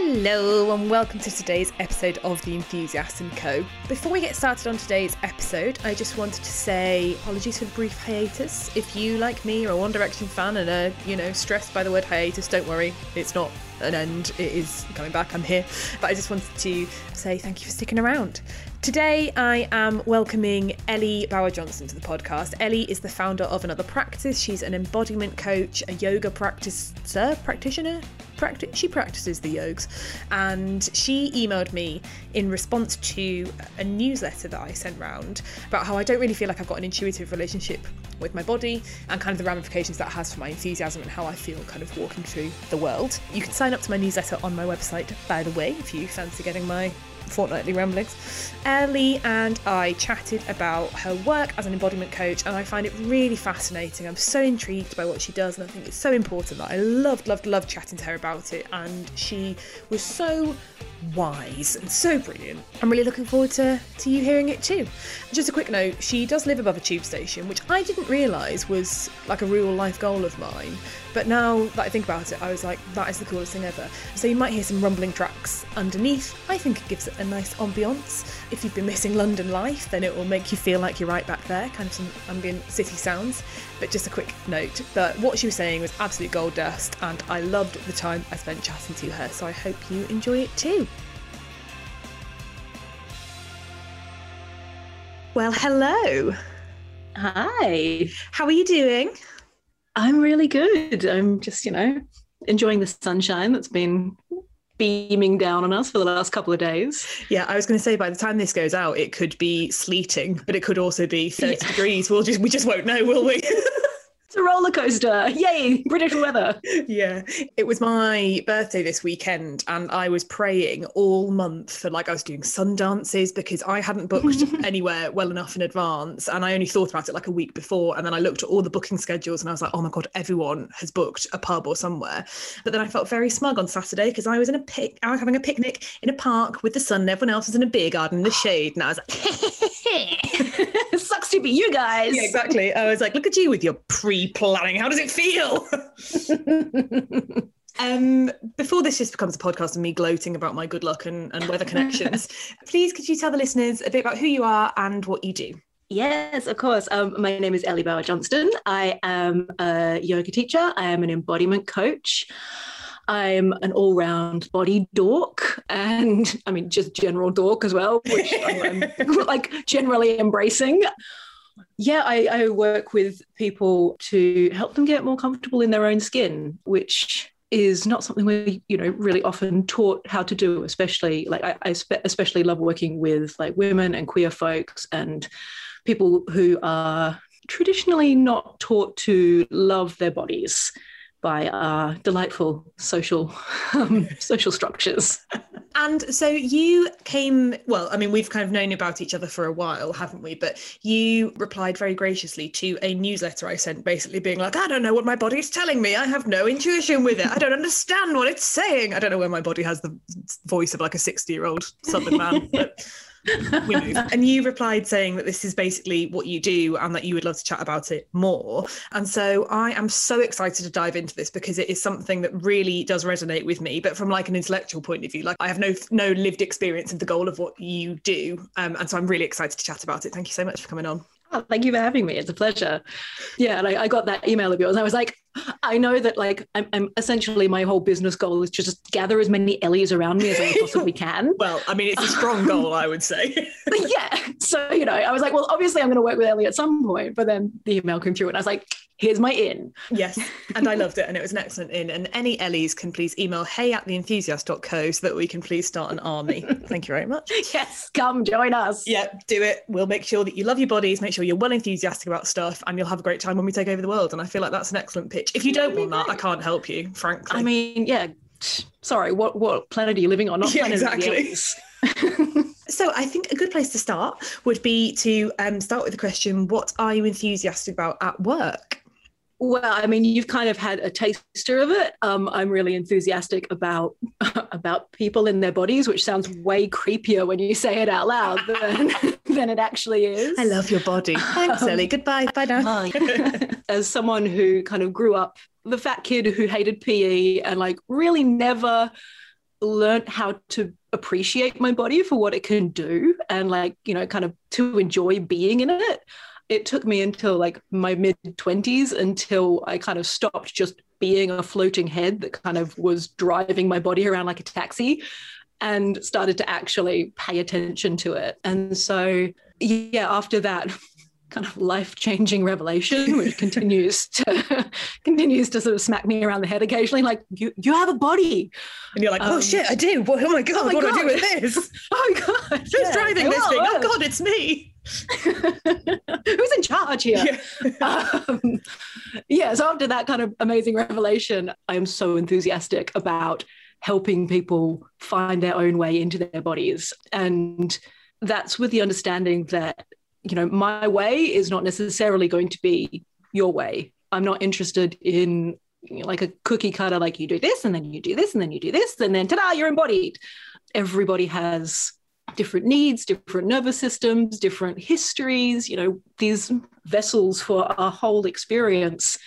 Hello, and welcome to today's episode of The Enthusiast & Co. Before we get started on today's episode, I just wanted to say apologies for the brief hiatus. If you, like me, are a One Direction fan and are, you know, stressed by the word hiatus, don't worry, it's not an end, it is coming back, I'm here. But I just wanted to say thank you for sticking around. Today, I am welcoming Ellie Bower Johnston to the podcast. Ellie is the founder of Another Practice. She's an embodiment coach, a yoga practicer, practitioner, practi- she practices the yogs, and she emailed me in response to a newsletter that I sent round about how I don't really feel like I've got an intuitive relationship with my body and kind of the ramifications that has for my enthusiasm and how I feel kind of walking through the world. You can sign up to my newsletter on my website, by the way, if you fancy getting my fortnightly ramblings. Ellie and I chatted about her work as an embodiment coach, and I find it really fascinating. I'm so intrigued by what she does, and I think it's so important that I loved, loved, loved chatting to her about it. And she was so wise and so brilliant. I'm really looking forward to, to you hearing it too. Just a quick note she does live above a tube station, which I didn't realise was like a real life goal of mine. But now that I think about it, I was like, that is the coolest thing ever. So you might hear some rumbling tracks underneath. I think it gives it a nice ambiance. If you've been missing London life, then it will make you feel like you're right back there, kind of some ambient city sounds. But just a quick note that what she was saying was absolute gold dust, and I loved the time I spent chatting to her. So I hope you enjoy it too. Well, hello. Hi. How are you doing? I'm really good. I'm just, you know, enjoying the sunshine that's been beaming down on us for the last couple of days. Yeah, I was going to say by the time this goes out, it could be sleeting, but it could also be 30 yeah. degrees. We'll just we just won't know, will we? It's a roller coaster. Yay, British weather. yeah. It was my birthday this weekend and I was praying all month for like I was doing sun dances because I hadn't booked anywhere well enough in advance and I only thought about it like a week before and then I looked at all the booking schedules and I was like, "Oh my god, everyone has booked a pub or somewhere." But then I felt very smug on Saturday because I was in a pic I was having a picnic in a park with the sun and everyone else was in a beer garden in the shade and I was like, "Sucks to be you guys." Yeah, exactly. I was like, "Look at you with your pre planning. How does it feel? um, before this just becomes a podcast of me gloating about my good luck and, and weather connections, please could you tell the listeners a bit about who you are and what you do? Yes, of course. Um, my name is Ellie Bower Johnston. I am a yoga teacher. I am an embodiment coach. I'm an all round body dork and I mean, just general dork as well, which I'm, I'm like generally embracing. Yeah, I, I work with people to help them get more comfortable in their own skin, which is not something we you know really often taught how to do especially like I, I spe- especially love working with like women and queer folks and people who are traditionally not taught to love their bodies by our delightful social um, social structures. And so you came, well, I mean, we've kind of known about each other for a while, haven't we? But you replied very graciously to a newsletter I sent, basically being like, I don't know what my body is telling me. I have no intuition with it. I don't understand what it's saying. I don't know where my body has the voice of like a 60 year old Southern man. But. and you replied saying that this is basically what you do and that you would love to chat about it more. And so I am so excited to dive into this because it is something that really does resonate with me, but from like an intellectual point of view. Like I have no no lived experience of the goal of what you do. Um, and so I'm really excited to chat about it. Thank you so much for coming on. Oh, thank you for having me. It's a pleasure. Yeah, and I, I, got that email of yours. And I was like, I know that like I'm, I'm, essentially my whole business goal is just gather as many Ellies around me as I possibly can. well, I mean, it's a strong goal, I would say. yeah. So you know, I was like, well, obviously I'm going to work with Ellie at some point. But then the email came through, and I was like, here's my in. Yes. And I loved it. And it was an excellent in. And any Ellies can please email hey at theenthusiast.co so that we can please start an army. Thank you very much. yes. Come join us. Yeah, do it. We'll make sure that you love your bodies, make sure you're well enthusiastic about stuff, and you'll have a great time when we take over the world. And I feel like that's an excellent pitch. If you don't want that, I can't help you, frankly. I mean, yeah. Sorry, what what planet are you living on? Not yeah, exactly. So I think a good place to start would be to um, start with the question: What are you enthusiastic about at work? Well, I mean, you've kind of had a taster of it. Um, I'm really enthusiastic about about people in their bodies, which sounds way creepier when you say it out loud than, than it actually is. I love your body. Thanks, um, Ellie. Goodbye. Bye now. As someone who kind of grew up the fat kid who hated PE and like really never learned how to appreciate my body for what it can do and like you know kind of to enjoy being in it it took me until like my mid 20s until i kind of stopped just being a floating head that kind of was driving my body around like a taxi and started to actually pay attention to it. And so yeah after that kind of life-changing revelation which continues to continues to sort of smack me around the head occasionally like you you have a body. And you're like oh um, shit i do. Oh my god oh my what god. do i do with this? Oh my god. Who's yeah. driving this thing? Oh god it's me who's in charge here yeah. Um, yeah so after that kind of amazing revelation i am so enthusiastic about helping people find their own way into their bodies and that's with the understanding that you know, my way is not necessarily going to be your way. I'm not interested in you know, like a cookie cutter, like you do this and then you do this and then you do this and then ta-da, you're embodied. Everybody has different needs, different nervous systems, different histories, you know, these vessels for our whole experience,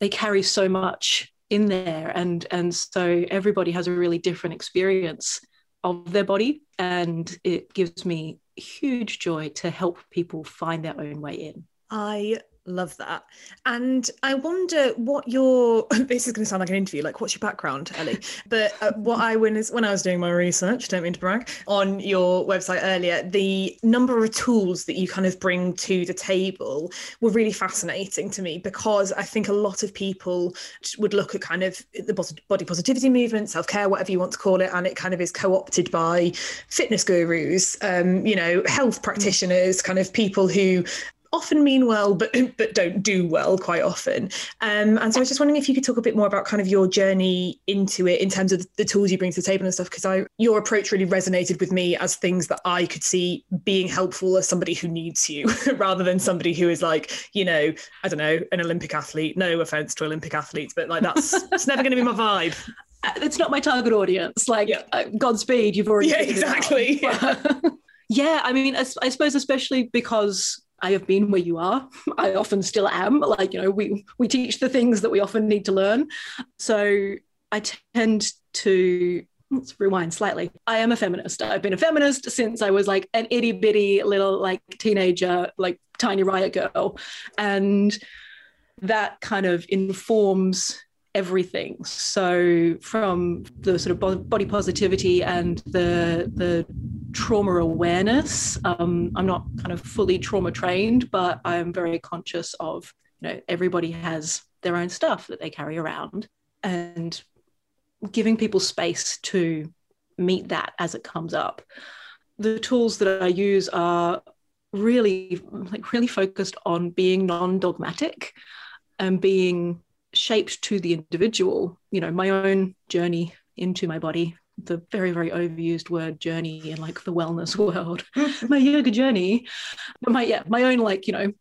they carry so much in there. And, and so everybody has a really different experience of their body. And it gives me huge joy to help people find their own way in. I love that. And I wonder what your this is going to sound like an interview. Like, what's your background, Ellie? But uh, what I when when I was doing my research, don't mean to brag, on your website earlier, the number of tools that you kind of bring to the table were really fascinating to me because I think a lot of people would look at kind of the body positivity movement, self care, whatever you want to call it, and it kind of is co opted by fitness gurus, um, you know, health practitioners, kind of people who often mean well but but don't do well quite often. Um, and so i was just wondering if you could talk a bit more about kind of your journey into it in terms of the tools you bring to the table and stuff because i your approach really resonated with me as things that i could see being helpful as somebody who needs you rather than somebody who is like you know i don't know an olympic athlete. No offense to olympic athletes but like that's it's never going to be my vibe. Uh, it's not my target audience. Like yeah. uh, godspeed you've already yeah exactly. Yeah i mean I, I suppose especially because I have been where you are. I often still am. Like, you know, we we teach the things that we often need to learn. So I tend to let's rewind slightly. I am a feminist. I've been a feminist since I was like an itty bitty little like teenager, like tiny riot girl. And that kind of informs everything. So from the sort of body positivity and the the trauma awareness. Um, I'm not kind of fully trauma trained, but I am very conscious of you know everybody has their own stuff that they carry around, and giving people space to meet that as it comes up. The tools that I use are really like really focused on being non-dogmatic and being shaped to the individual you know my own journey into my body the very very overused word journey in like the wellness world my yoga journey but my yeah my own like you know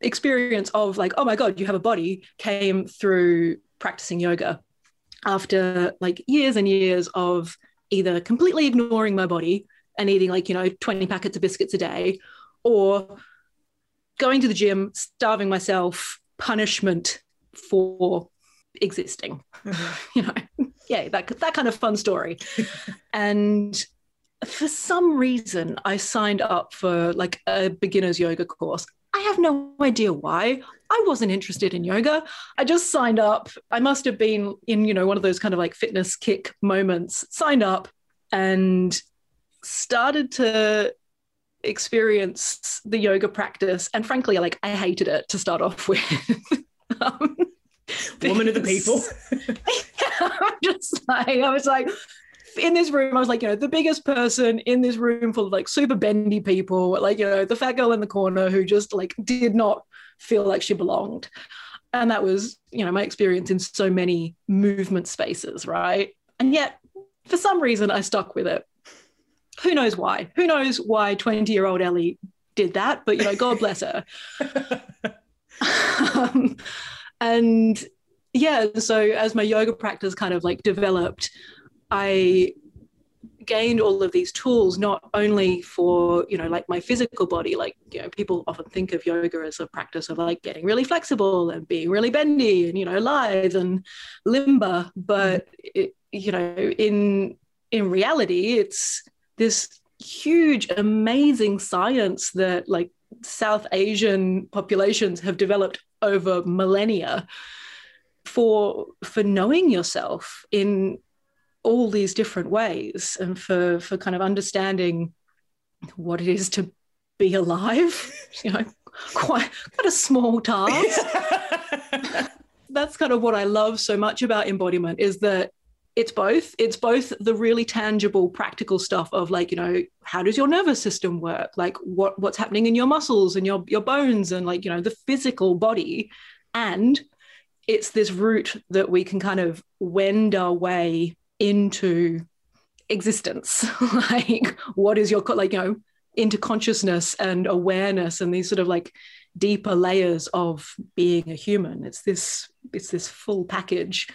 experience of like oh my god you have a body came through practicing yoga after like years and years of either completely ignoring my body and eating like you know 20 packets of biscuits a day or going to the gym starving myself punishment for existing. Mm-hmm. you know yeah that, that kind of fun story. And for some reason i signed up for like a beginner's yoga course. I have no idea why. I wasn't interested in yoga. I just signed up. I must have been in you know one of those kind of like fitness kick moments. Signed up and started to experience the yoga practice. And frankly like i hated it to start off with um, woman of the people. I'm just like, I was like, in this room, I was like, you know, the biggest person in this room full of like super bendy people, like, you know, the fat girl in the corner who just like did not feel like she belonged. And that was, you know, my experience in so many movement spaces, right? And yet, for some reason, I stuck with it. Who knows why? Who knows why 20 year old Ellie did that? But, you know, God bless her. um, and yeah so as my yoga practice kind of like developed i gained all of these tools not only for you know like my physical body like you know people often think of yoga as a practice of like getting really flexible and being really bendy and you know lithe and limber. But mm-hmm. it, you know, in in reality, it's this huge, amazing science that like South Asian populations have developed over millennia for for knowing yourself in all these different ways and for for kind of understanding what it is to be alive you know quite quite a small task. That's kind of what i love so much about embodiment is that it's both. It's both the really tangible practical stuff of like you know how does your nervous system work? Like what what's happening in your muscles and your your bones and like you know the physical body. And it's this route that we can kind of wend our way into existence. Like what is your like you know into consciousness and awareness and these sort of like deeper layers of being a human. It's this it's this full package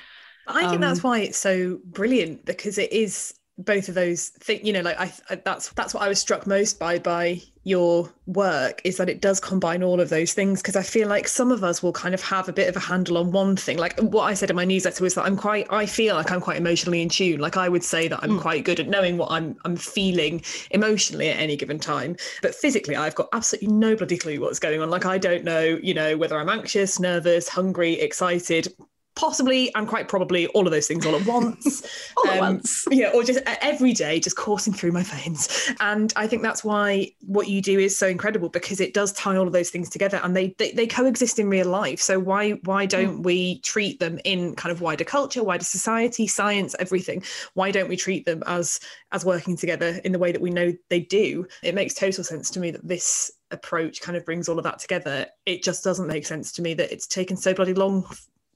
I think um, that's why it's so brilliant because it is both of those things you know like I, I, that's that's what i was struck most by by your work is that it does combine all of those things because i feel like some of us will kind of have a bit of a handle on one thing. Like what i said in my newsletter was that i'm quite i feel like i'm quite emotionally in tune. Like i would say that i'm mm. quite good at knowing what i'm i'm feeling emotionally at any given time but physically i've got absolutely no bloody clue what's going on. Like i don't know you know whether i'm anxious nervous hungry excited possibly and quite probably all of those things all at once. all um, at once. Yeah, or just every day, just coursing through my veins. And I think that's why what you do is so incredible because it does tie all of those things together and they they, they coexist in real life. So why why hmm. don't mm. we treat them in kind of wider culture, wider society, science, everything? Why don't we treat them as as working together in the way that we know they do? It makes total sense to me that this approach kind of brings all of that together. It just doesn't make sense to me that it's taken so bloody long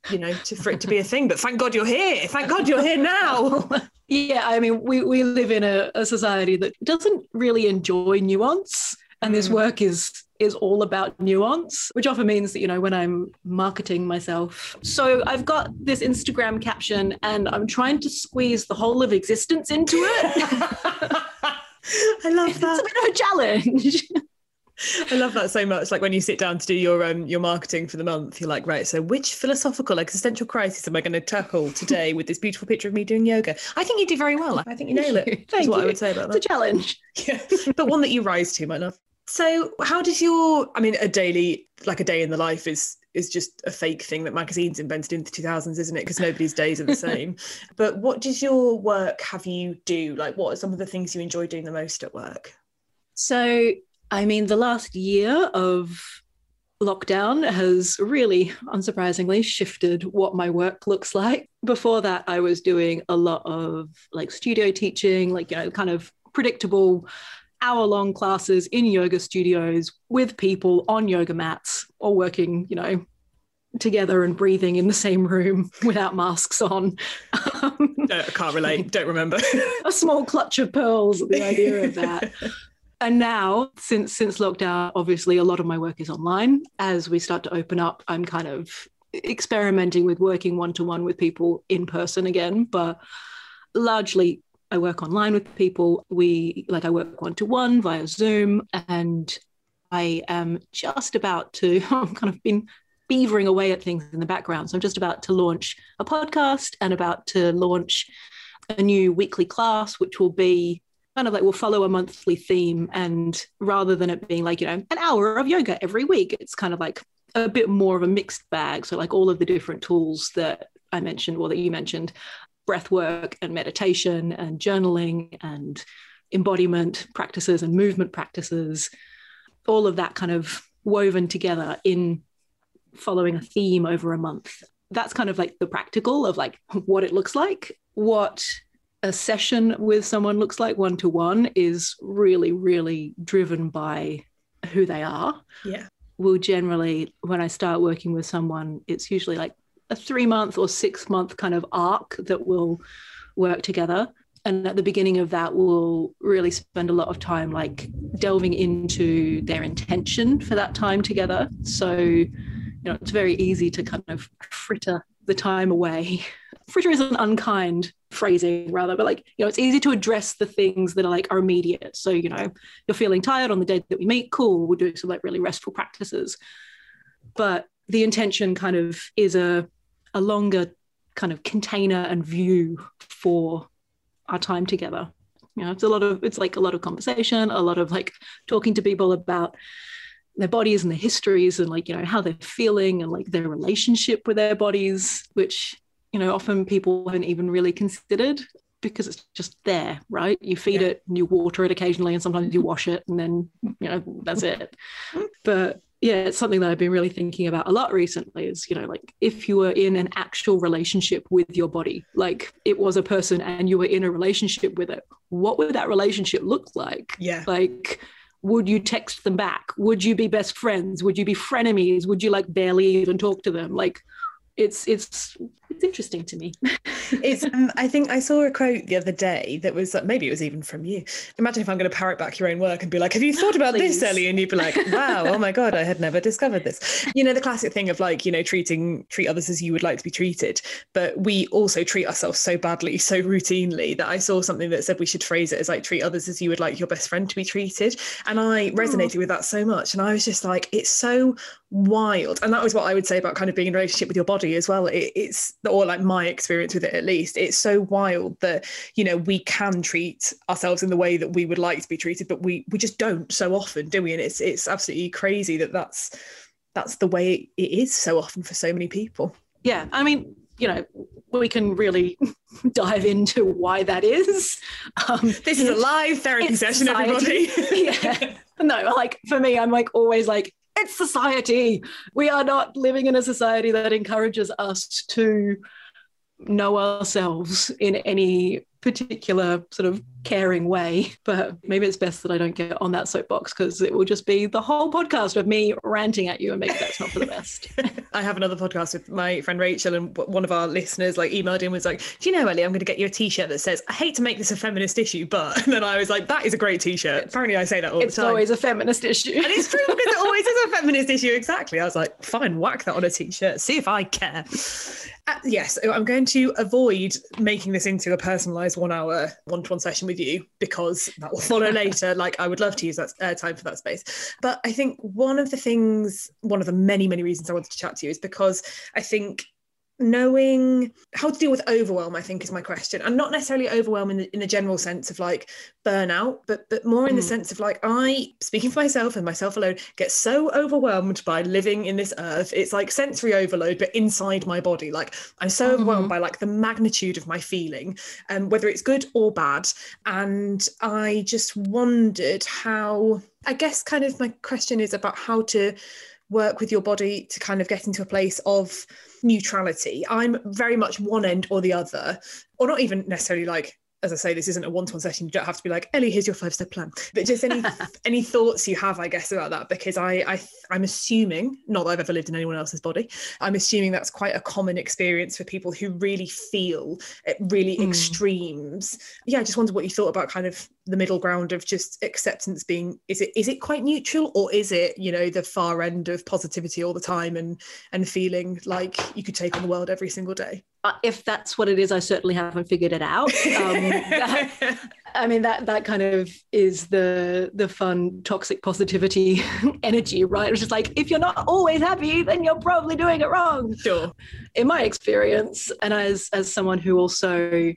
you know, to, for it to be a thing. But thank God you're here. Thank God you're here now. yeah, I mean, we, we live in a, a society that doesn't really enjoy nuance. And this mm. work is is all about nuance, which often means that, you know, when I'm marketing myself. So I've got this Instagram caption and I'm trying to squeeze the whole of existence into it. I love that. It's a bit of a challenge. I love that so much. Like when you sit down to do your um your marketing for the month, you're like, right, so which philosophical existential crisis am I going to tackle today with this beautiful picture of me doing yoga? I think you do very well. I think you nail it. That's what you. I would say about that. It's a challenge. Yeah. but one that you rise to, my love. So how does your I mean a daily like a day in the life is is just a fake thing that magazines invented in the 2000s isn't it because nobody's days are the same but what does your work have you do like what are some of the things you enjoy doing the most at work so I mean, the last year of lockdown has really, unsurprisingly, shifted what my work looks like. Before that, I was doing a lot of like studio teaching, like, you know, kind of predictable hour long classes in yoga studios with people on yoga mats or working, you know, together and breathing in the same room without masks on. Um, I can't relate, don't remember. a small clutch of pearls at the idea of that. And now since since lockdown obviously a lot of my work is online. As we start to open up i'm kind of experimenting with working one to one with people in person again. But largely i work online with people. We like i work one to one via zoom. And i am just about to i've kind of been beavering away at things in the background. So i'm just about to launch a podcast and about to launch a new weekly class which will be kind of like we'll follow a monthly theme and rather than it being like you know an hour of yoga every week it's kind of like a bit more of a mixed bag. So like all of the different tools that i mentioned or that you mentioned breath work and meditation and journaling and embodiment practices and movement practices all of that kind of woven together in following a theme over a month. That's kind of like the practical of like what it looks like what a session with someone looks like one to one is really, really driven by who they are. Yeah. Will generally, when I start working with someone, it's usually like a three month or six month kind of arc that we'll work together. And at the beginning of that, we'll really spend a lot of time like delving into their intention for that time together. So, you know, it's very easy to kind of fritter the time away. Fritter is an unkind phrasing rather, but like, you know, it's easy to address the things that are like are immediate. So, you know, you're feeling tired on the day that we meet, cool, we'll do some like really restful practices. But the intention kind of is a, a longer kind of container and view for our time together. You know, it's a lot of it's like a lot of conversation, a lot of like talking to people about their bodies and their histories and like you know how they're feeling and like their relationship with their bodies, which you know often people haven't even really considered because it's just there, right? You feed yeah. it and you water it occasionally, and sometimes you wash it, and then you know that's it. But yeah, it's something that I've been really thinking about a lot recently. Is you know like if you were in an actual relationship with your body, like it was a person, and you were in a relationship with it, what would that relationship look like? Yeah, like would you text them back would you be best friends would you be frenemies would you like barely even talk to them like it's it's it's interesting to me. it's um, I think I saw a quote the other day that was uh, maybe it was even from you. Imagine if I'm going to parrot back your own work and be like, "Have you thought about this, Ellie?" And you'd be like, "Wow, oh my god, I had never discovered this." You know, the classic thing of like, you know, treating treat others as you would like to be treated, but we also treat ourselves so badly, so routinely that I saw something that said we should phrase it as like treat others as you would like your best friend to be treated, and I resonated oh. with that so much, and I was just like, it's so wild, and that was what I would say about kind of being in a relationship with your body as well. It, it's or like my experience with it at least it's so wild that you know we can treat ourselves in the way that we would like to be treated but we we just don't so often do we? And it's it's absolutely crazy that that's that's the way it is so often for so many people. Yeah i mean you know we can really dive into why that is. Um, this is a live therapy session society. everybody. Yeah. No like for me i'm like always like it's society. We are not living in a society that encourages us to know ourselves in any particular sort of caring way. But maybe it's best that I don't get on that soapbox because it will just be the whole podcast of me ranting at you, and maybe that's not for the best. I have another podcast with my friend Rachel, and one of our listeners like emailed in was like, "Do you know, Ellie? I'm going to get you a T-shirt that says I hate to make this a feminist issue, but." And then I was like, "That is a great T-shirt." Apparently, I say that all the time. It's always a feminist issue, and it's true because it always is a feminist issue. Exactly. I was like, "Fine, whack that on a T-shirt. See if I care." Uh, yes, I'm going to avoid making this into a personalised one-hour one-to-one session with you because that will follow later. Like I would love to use that uh, time for that space, but I think one of the things, one of the many many reasons I wanted to chat to you is because I think knowing how to deal with overwhelm i think is my question and not necessarily overwhelm in the, in the general sense of like burnout but but more in mm. the sense of like i speaking for myself and myself alone get so overwhelmed by living in this earth it's like sensory overload but inside my body like i'm so mm-hmm. overwhelmed by like the magnitude of my feeling and um, whether it's good or bad and i just wondered how i guess kind of my question is about how to work with your body to kind of get into a place of neutrality. I'm very much one end or the other, or not even necessarily like as I say, this isn't a one-to-one session. You don't have to be like, Ellie, here's your five-step plan. But just any any thoughts you have, I guess, about that, because I, I I'm assuming, not that I've ever lived in anyone else's body, I'm assuming that's quite a common experience for people who really feel at really mm. extremes. Yeah, I just wondered what you thought about kind of the middle ground of just acceptance being is it is it quite neutral or is it, you know, the far end of positivity all the time and and feeling like you could take on the world every single day? Uh, if that's what it is, I certainly haven't figured it out. Um, that, I mean, that that kind of is the the fun toxic positivity energy, right? It's just like if you're not always happy, then you're probably doing it wrong. Sure. In my experience, and as as someone who also,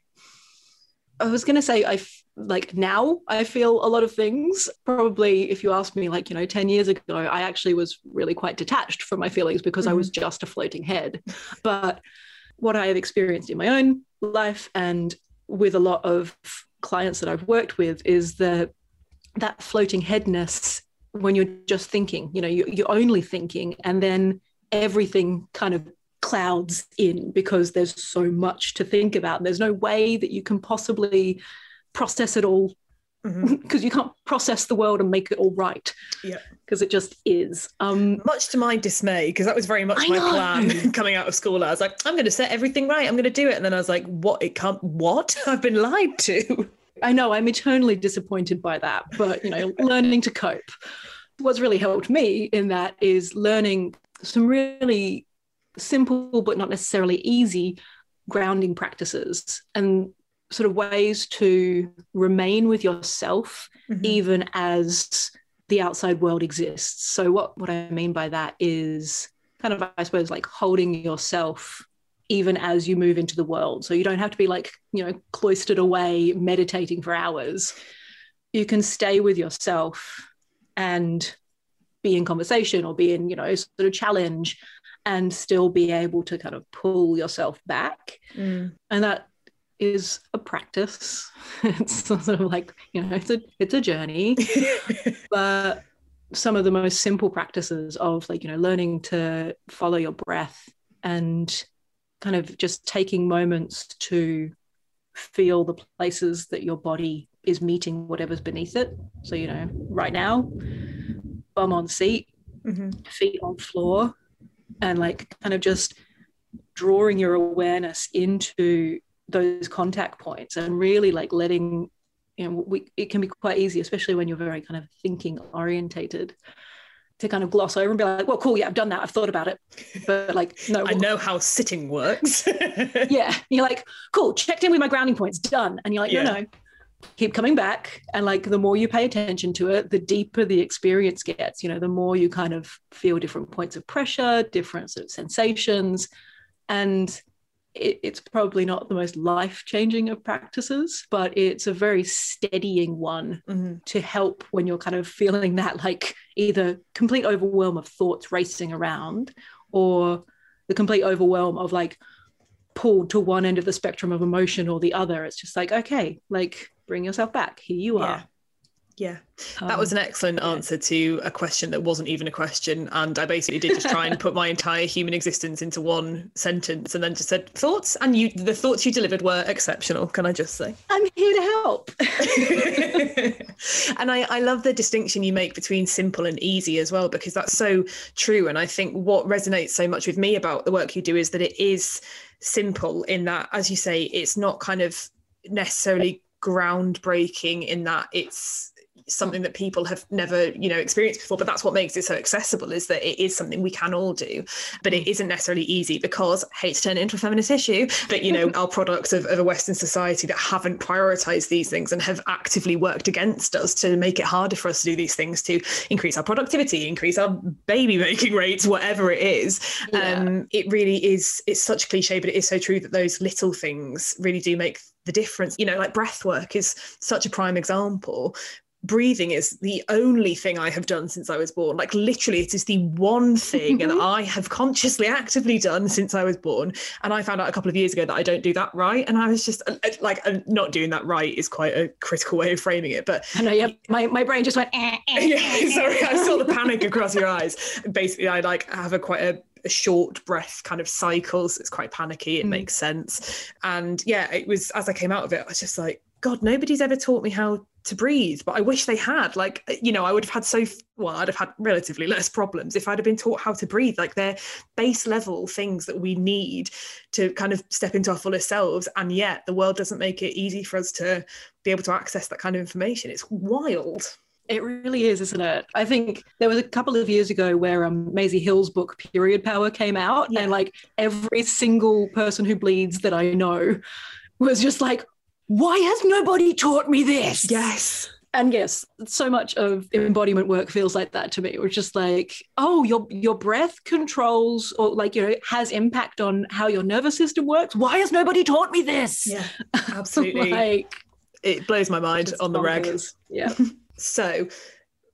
I was going to say, I like now I feel a lot of things. Probably, if you asked me, like you know, ten years ago, I actually was really quite detached from my feelings because mm-hmm. I was just a floating head, but what I have experienced in my own life and with a lot of clients that I've worked with is that that floating headness when you're just thinking, you know, you're only thinking, and then everything kind of clouds in because there's so much to think about. There's no way that you can possibly process it all because mm-hmm. you can't process the world and make it all right. Yeah. Because it just is. Um, much to my dismay, because that was very much I my know. plan coming out of school. I was like, I'm going to set everything right. I'm going to do it. And then I was like, what? It can't, what? I've been lied to. I know. I'm eternally disappointed by that. But, you know, learning to cope. What's really helped me in that is learning some really simple, but not necessarily easy grounding practices. And sort of ways to remain with yourself mm-hmm. even as the outside world exists so what what i mean by that is kind of i suppose like holding yourself even as you move into the world. So you don't have to be like, you know, cloistered away meditating for hours. You can stay with yourself and be in conversation or be in, you know, sort of challenge and still be able to kind of pull yourself back. Mm. And that is a practice. it's sort of like, you know, it's a it's a journey. but some of the most simple practices of like, you know, learning to follow your breath and kind of just taking moments to feel the places that your body is meeting whatever's beneath it. So, you know, right now, bum on seat, mm-hmm. feet on floor, and like kind of just drawing your awareness into those contact points and really like letting you know we, it can be quite easy especially when you're very kind of thinking orientated to kind of gloss over and be like well cool yeah i've done that. I've thought about it. But like no i know how sitting works. Yeah you're like cool checked in with my grounding points done. And you're like yeah. no no keep coming back. And like the more you pay attention to it the deeper the experience gets you know the more you kind of feel different points of pressure different sort of sensations. And it, it's probably not the most life changing of practices but it's a very steadying one mm-hmm. to help when you're kind of feeling that like either complete overwhelm of thoughts racing around or the complete overwhelm of like pulled to one end of the spectrum of emotion or the other it's just like okay like bring yourself back. Here you are. Yeah. That um, was an excellent answer to a question that wasn't even a question. And I basically did just try and put my entire human existence into one sentence and then just said thoughts. And you the thoughts you delivered were exceptional, can I just say? I'm here to help. and I, I love the distinction you make between simple and easy as well, because that's so true. And I think what resonates so much with me about the work you do is that it is simple in that, as you say, it's not kind of necessarily groundbreaking in that it's something that people have never you know experienced before but that's what makes it so accessible is that it is something we can all do but it isn't necessarily easy because I hate to turn it into a feminist issue but you know our products of, of a western society that haven't prioritized these things and have actively worked against us to make it harder for us to do these things to increase our productivity increase our baby making rates whatever it is yeah. um it really is it's such a cliche but it is so true that those little things really do make the difference you know like breath work is such a prime example breathing is the only thing I have done since I was born. Like literally, it is the one thing that I have consciously actively done since I was born. And I found out a couple of years ago that I don't do that right. And I was just uh, uh, like, uh, not doing that right is quite a critical way of framing it. But I know, yeah, my, my brain just went. Eh, eh, yeah, eh, sorry, I saw the panic across your eyes. Basically, I like have a quite a a short breath kind of cycles. It's quite panicky. It mm. makes sense. And yeah, it was as I came out of it, I was just like, God, nobody's ever taught me how to breathe, but I wish they had. Like, you know, I would have had so well, I'd have had relatively less problems if I'd have been taught how to breathe. Like, they're base level things that we need to kind of step into our fullest selves. And yet, the world doesn't make it easy for us to be able to access that kind of information. It's wild. It really is, isn't it? I think there was a couple of years ago where um, Maisie Hill's book Period Power came out, yeah. and like every single person who bleeds that I know was just like, why has nobody taught me this? Yes. And yes, so much of embodiment work feels like that to me. It's just like, oh, your your breath controls or like you know has impact on how your nervous system works. Why has nobody taught me this? Yeah, absolutely. like it blows my mind on the reg. Yeah. so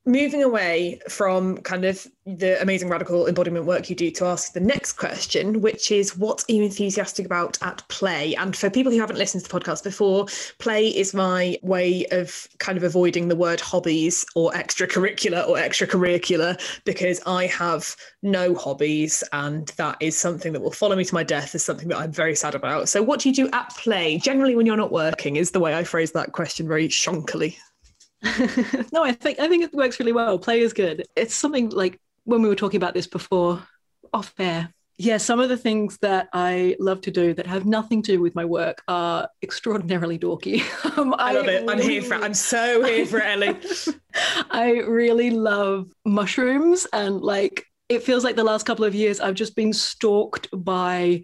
moving away from kind of the amazing radical embodiment work you do to ask the next question, which is what are you enthusiastic about at play? And for people who haven't listened to the podcast before, play is my way of kind of avoiding the word hobbies or extracurricular or extracurricular because I have no hobbies and that is something that will follow me to my death is something that I'm very sad about. So what do you do at play? Generally when you're not working is the way I phrase that question very shonkily. No, I think I think it works really well. Play is good. It's something like when we were talking about this before off air. Yeah, some of the things that I love to do that have nothing to do with my work are extraordinarily dorky. Um, I, I, love it. I'm really, here for. I'm so here for Ellie. I really love mushrooms and like it feels like the last couple of years I've just been stalked by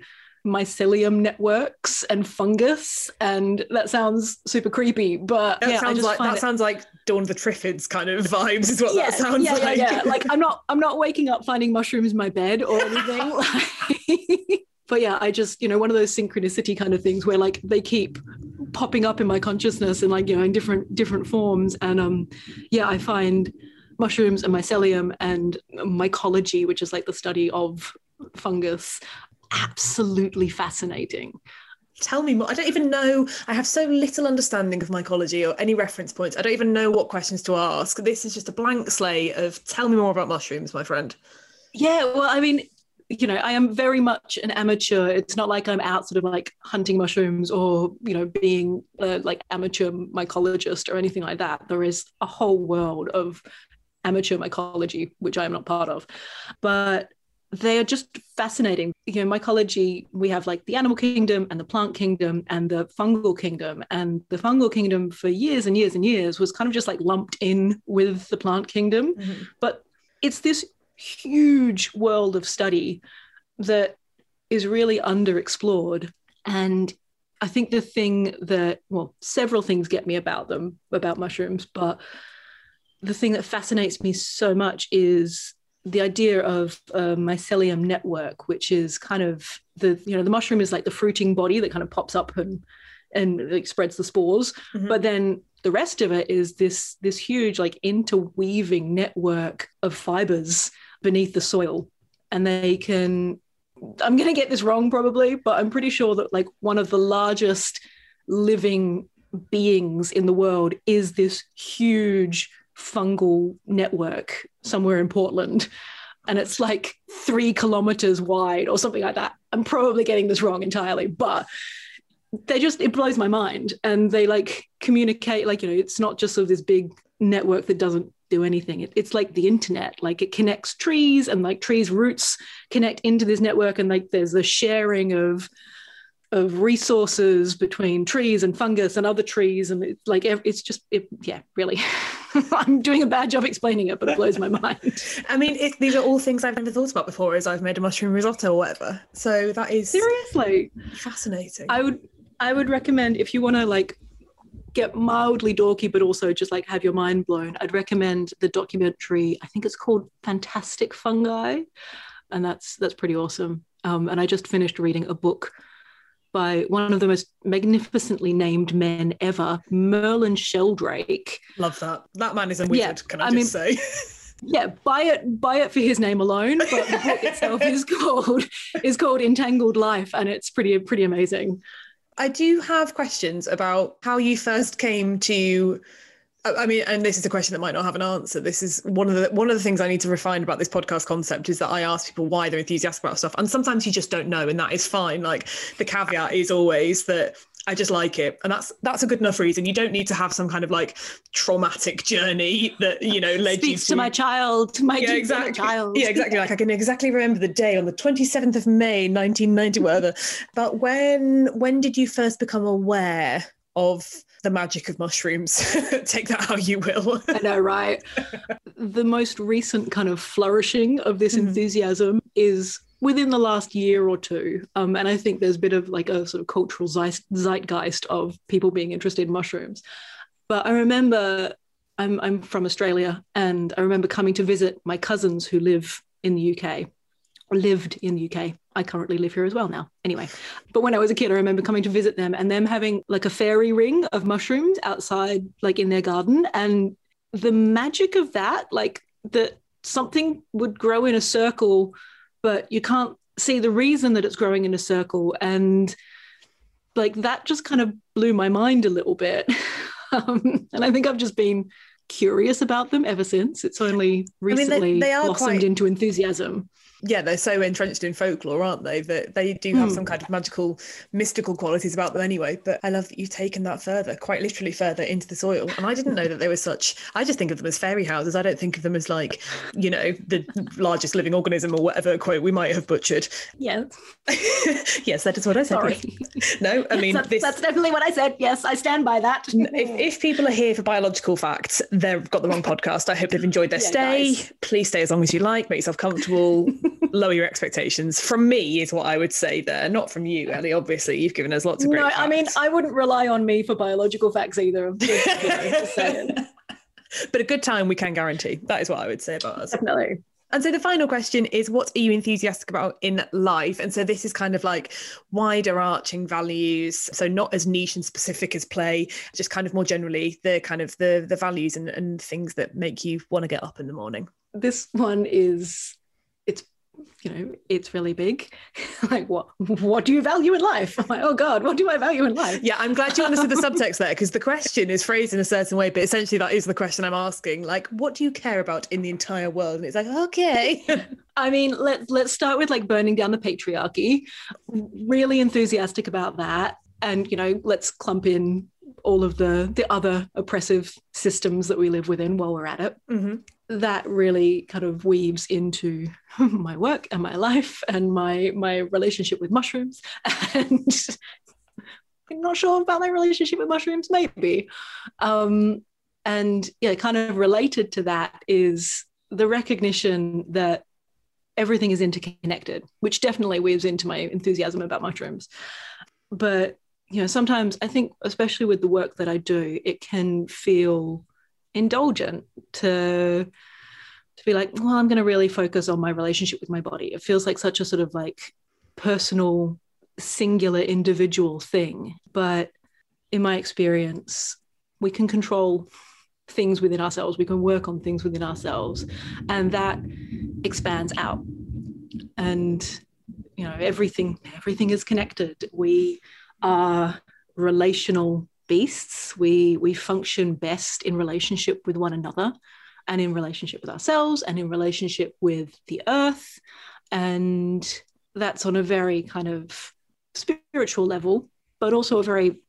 mycelium networks and fungus and that sounds super creepy but that yeah, sounds like that it... sounds like dawn of the triffids kind of vibes is what yeah, that sounds yeah, like yeah, yeah. like i'm not i'm not waking up finding mushrooms in my bed or anything like but yeah, I just, you know, one of those synchronicity kind of things where like they keep popping up in my consciousness and like, you know, in different different forms. And um yeah, I find mushrooms and mycelium and mycology, which is like the study of fungus, absolutely fascinating. Tell me more. I don't even know. I have so little understanding of mycology or any reference points. I don't even know what questions to ask. This is just a blank slate of tell me more about mushrooms, my friend. Yeah, well, I mean, you know, I am very much an amateur. It's not like I'm out sort of like hunting mushrooms or, you know, being like amateur mycologist or anything like that. There is a whole world of amateur mycology, which I am not part of. But they are just fascinating. You know, mycology, we have like the animal kingdom and the plant kingdom and the fungal kingdom. And the fungal kingdom for years and years and years was kind of just like lumped in with the plant kingdom. Mm-hmm. But it's this huge world of study that is really underexplored. And I think the thing that, well, several things get me about them, about mushrooms, but the thing that fascinates me so much is the idea of a mycelium network, which is kind of the, you know, the mushroom is like the fruiting body that kind of pops up and and like spreads the spores. Mm-hmm. But then the rest of it is this this huge like interweaving network of fibers beneath the soil and they can i'm going to get this wrong probably but i'm pretty sure that like one of the largest living beings in the world is this huge fungal network somewhere in portland and it's like three kilometers wide or something like that i'm probably getting this wrong entirely but they just it blows my mind and they like communicate like you know it's not just sort of this big network that doesn't do anything. It, it's like the internet, like it connects trees and like trees' roots connect into this network, and like there's a sharing of of resources between trees and fungus and other trees, and it's like it's just it, yeah, really. I'm doing a bad job explaining it, but it blows my mind. I mean, it, these are all things I've never thought about before. As I've made a mushroom risotto or whatever, so that is seriously fascinating. I would I would recommend if you want to like get mildly dorky, but also just like have your mind blown, I'd recommend the documentary. I think it's called Fantastic Fungi, and that's that's pretty awesome. Um, and I just finished reading a book by one of the most magnificently named men ever, Merlin Sheldrake. Love that. That man is a wizard. Yeah, can I, I just mean, say? yeah, buy it, buy it for his name alone. But the book itself is called is called Entangled Life, and it's pretty pretty amazing. I do have questions about how you first came to I mean, and this is a question that might not have an answer. This is one of the one of the things I need to refine about this podcast concept is that I ask people why they're enthusiastic about stuff, and sometimes you just don't know, and that is fine. Like the caveat is always that I just like it, and that's that's a good enough reason. You don't need to have some kind of like traumatic journey that you know led Speaks you to, to my child, my yeah, exactly. child. Yeah, exactly. Like I can exactly remember the day on the twenty seventh of May, nineteen ninety, whatever. but when when did you first become aware of the magic of mushrooms? Take that how you will. I know, right? the most recent kind of flourishing of this mm-hmm. enthusiasm is within the last year or two. Um, and I think there's a bit of like a sort of cultural zeitgeist of people being interested in mushrooms. But I remember I'm, I'm from Australia and I remember coming to visit my cousins who live in the UK, or lived in the UK. I currently live here as well now. Anyway, but when I was a kid, I remember coming to visit them and them having like a fairy ring of mushrooms outside, like in their garden. And the magic of that, like that something would grow in a circle but you can't see the reason that it's growing in a circle and like that just kind of blew my mind a little bit um, and i think i've just been curious about them ever since it's only recently I mean, they, they blossomed quite... into enthusiasm yeah, they're so entrenched in folklore, aren't they? That they do have mm. some kind of magical, mystical qualities about them anyway. But I love that you've taken that further, quite literally further into the soil. And I didn't know that they were such. I just think of them as fairy houses. I don't think of them as like, you know, the largest living organism or whatever quote we might have butchered. Yes. yes, that is what I said. Sorry. No, I mean that's, this... that's, definitely what I said. Yes, I stand by that. if, if people are here for biological facts, they've got the wrong podcast. I hope they've enjoyed their yeah, stay. Guys. Please stay as long as you like. Make yourself comfortable. Lower your expectations from me is what I would say there, not from you, Ellie. Obviously, you've given us lots of great. No, facts. I mean I wouldn't rely on me for biological facts either. but a good time we can guarantee. That is what I would say about us. Definitely. And so the final question is what are you enthusiastic about in life? And so this is kind of like wider arching values. So not as niche and specific as play, just kind of more generally the kind of the the values and, and things that make you want to get up in the morning. This one is you know, it's really big. like, what what do you value in life? I'm like, oh God, what do I value in life? Yeah, I'm glad you understood the subtext there because the question is phrased in a certain way, but essentially that is the question I'm asking. Like, what do you care about in the entire world? And it's like, okay. I mean, let let's start with like burning down the patriarchy. Really enthusiastic about that. And you know, let's clump in all of the the other oppressive systems that we live within while we're at it. Mm-hmm that really kind of weaves into my work and my life and my my relationship with mushrooms. And I'm not sure about my relationship with mushrooms maybe. Um, and yeah kind of related to that is the recognition that everything is interconnected which definitely weaves into my enthusiasm about mushrooms. But you know sometimes i think especially with the work that i do it can feel indulgent to to be like well i'm going to really focus on my relationship with my body. It feels like such a sort of like personal singular individual thing. But in my experience we can control things within ourselves. We can work on things within ourselves and that expands out. And you know everything everything is connected. We are relational beasts. We we function best in relationship with one another and in relationship with ourselves and in relationship with the earth. And that's on a very kind of spiritual level, but also a very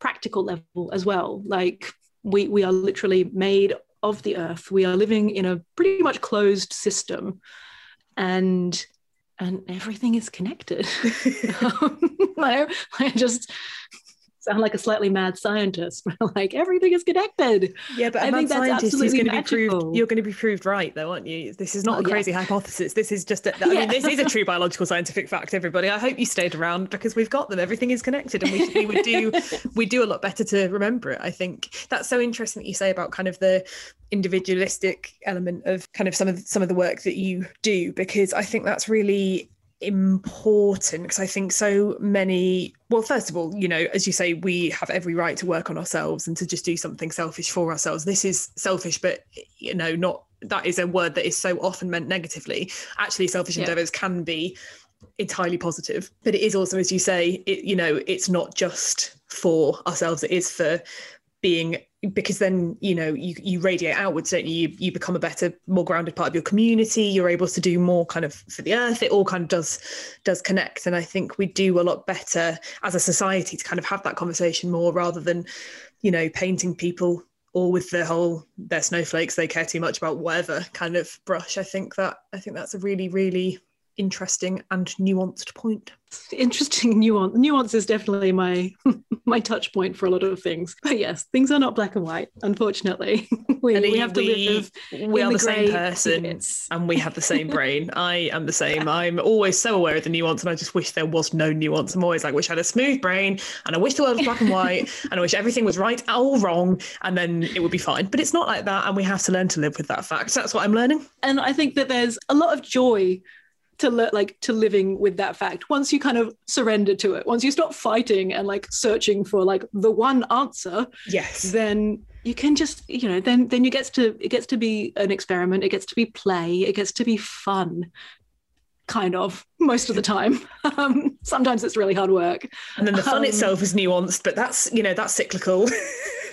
practical level as well. Like we we are literally made of the earth. We are living in a pretty much closed system. And and everything is connected. um, I, I just sound like a slightly mad scientist. like everything is connected. Yeah, but I think that's absolutely going to be proved. You're going to be proved right, though, aren't you? This is not oh, a crazy yeah. hypothesis. This is just. A, I yeah. mean, this is a true biological scientific fact. Everybody, I hope you stayed around because we've got them. Everything is connected, and we, we would do we do a lot better to remember it. I think that's so interesting that you say about kind of the individualistic element of kind of some of some of the work that you do because I think that's really important because I think so many. Well, first of all, you know, as you say, we have every right to work on ourselves and to just do something selfish for ourselves. This is selfish, but you know, not that is a word that is so often meant negatively. Actually, selfish yeah. endeavors can be entirely positive, but it is also, as you say, it, you know, it's not just for ourselves. It is for being because then you know you you radiate outwards you? you you become a better more grounded part of your community. You're able to do more kind of for the earth. It all kind of does does connect. And i think we do a lot better as a society to kind of have that conversation more rather than you know painting people all with the whole they're snowflakes they care too much about whatever kind of brush. I think that i think that's a really really interesting and nuanced point. Interesting nuance. Nuance is definitely my my touch point for a lot of things. But yes, things are not black and white. Unfortunately, we, we have to we, live. We are the, the same person, and we have the same brain. I am the same. I'm always so aware of the nuance, and I just wish there was no nuance. I'm always like, wish I had a smooth brain, and I wish the world was black and white, and I wish everything was right or wrong, and then it would be fine. But it's not like that, and we have to learn to live with that fact. That's what I'm learning. And I think that there's a lot of joy to le- like to living with that fact. Once you kind of surrender to it once you stop fighting and like searching for like the one answer yes. then you can just you know then then you gets to it gets to be an experiment. It gets to be play. It gets to be fun kind of most of the time. Um, sometimes it's really hard work. And then the fun um, itself is nuanced but that's you know that's cyclical.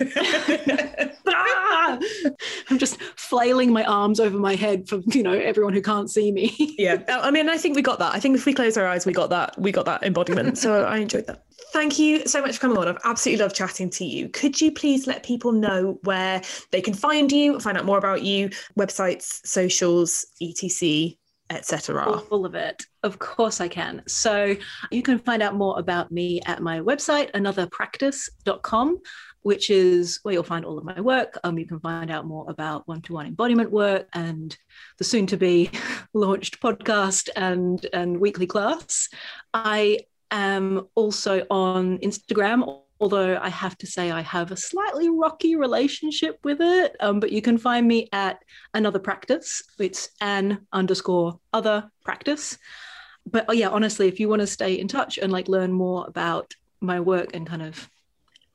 Ah! I'm just flailing my arms over my head for you know everyone who can't see me. yeah, oh, I mean, I think we got that. I think if we close our eyes, we got that. We got that embodiment. So I enjoyed that. Thank you so much for coming on. I've absolutely loved chatting to you. Could you please let people know where they can find you, find out more about you, websites, socials, etc etc. All of it. Of course, I can. So you can find out more about me at my website, anotherpractice.com which is where you'll find all of my work. Um, you can find out more about one to one embodiment work and the soon to be launched podcast and, and weekly class. I am also on Instagram although I have to say I have a slightly rocky relationship with it. Um, but you can find me at another practice. It's an underscore other practice. But oh yeah, honestly, if you want to stay in touch and like learn more about my work and kind of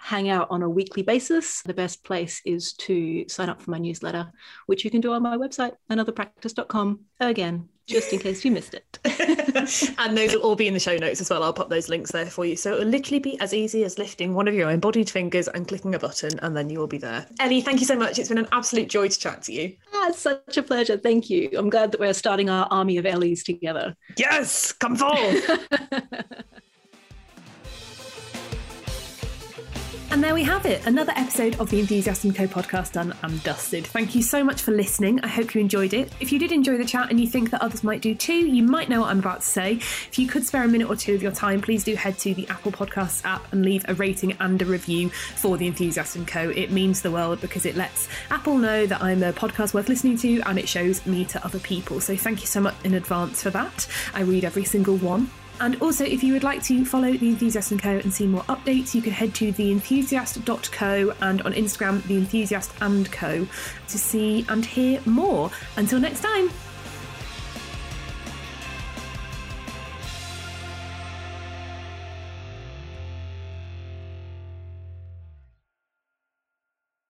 hang out on a weekly basis, the best place is to sign up for my newsletter, which you can do on my website, anotherpractice.com. Again, just in case you missed it. and those will all be in the show notes as well. I'll pop those links there for you. So it'll literally be as easy as lifting one of your embodied fingers and clicking a button, and then you will be there. Ellie, thank you so much. It's been an absolute joy to chat to you. Ah, it's such a pleasure. Thank you. I'm glad that we're starting our army of Ellies together. Yes, come forth. And there we have it, another episode of the Enthusiast & Co podcast done and dusted. Thank you so much for listening. I hope you enjoyed it. If you did enjoy the chat and you think that others might do too, you might know what I'm about to say. If you could spare a minute or two of your time, please do head to the Apple Podcasts app and leave a rating and a review for the Enthusiast & Co. It means the world because it lets Apple know that I'm a podcast worth listening to and it shows me to other people. So thank you so much in advance for that. I read every single one. And also, if you would like to follow The Enthusiast & Co. and see more updates, you can head to theenthusiast.co and on Instagram, The Enthusiast & Co. to see and hear more. Until next time.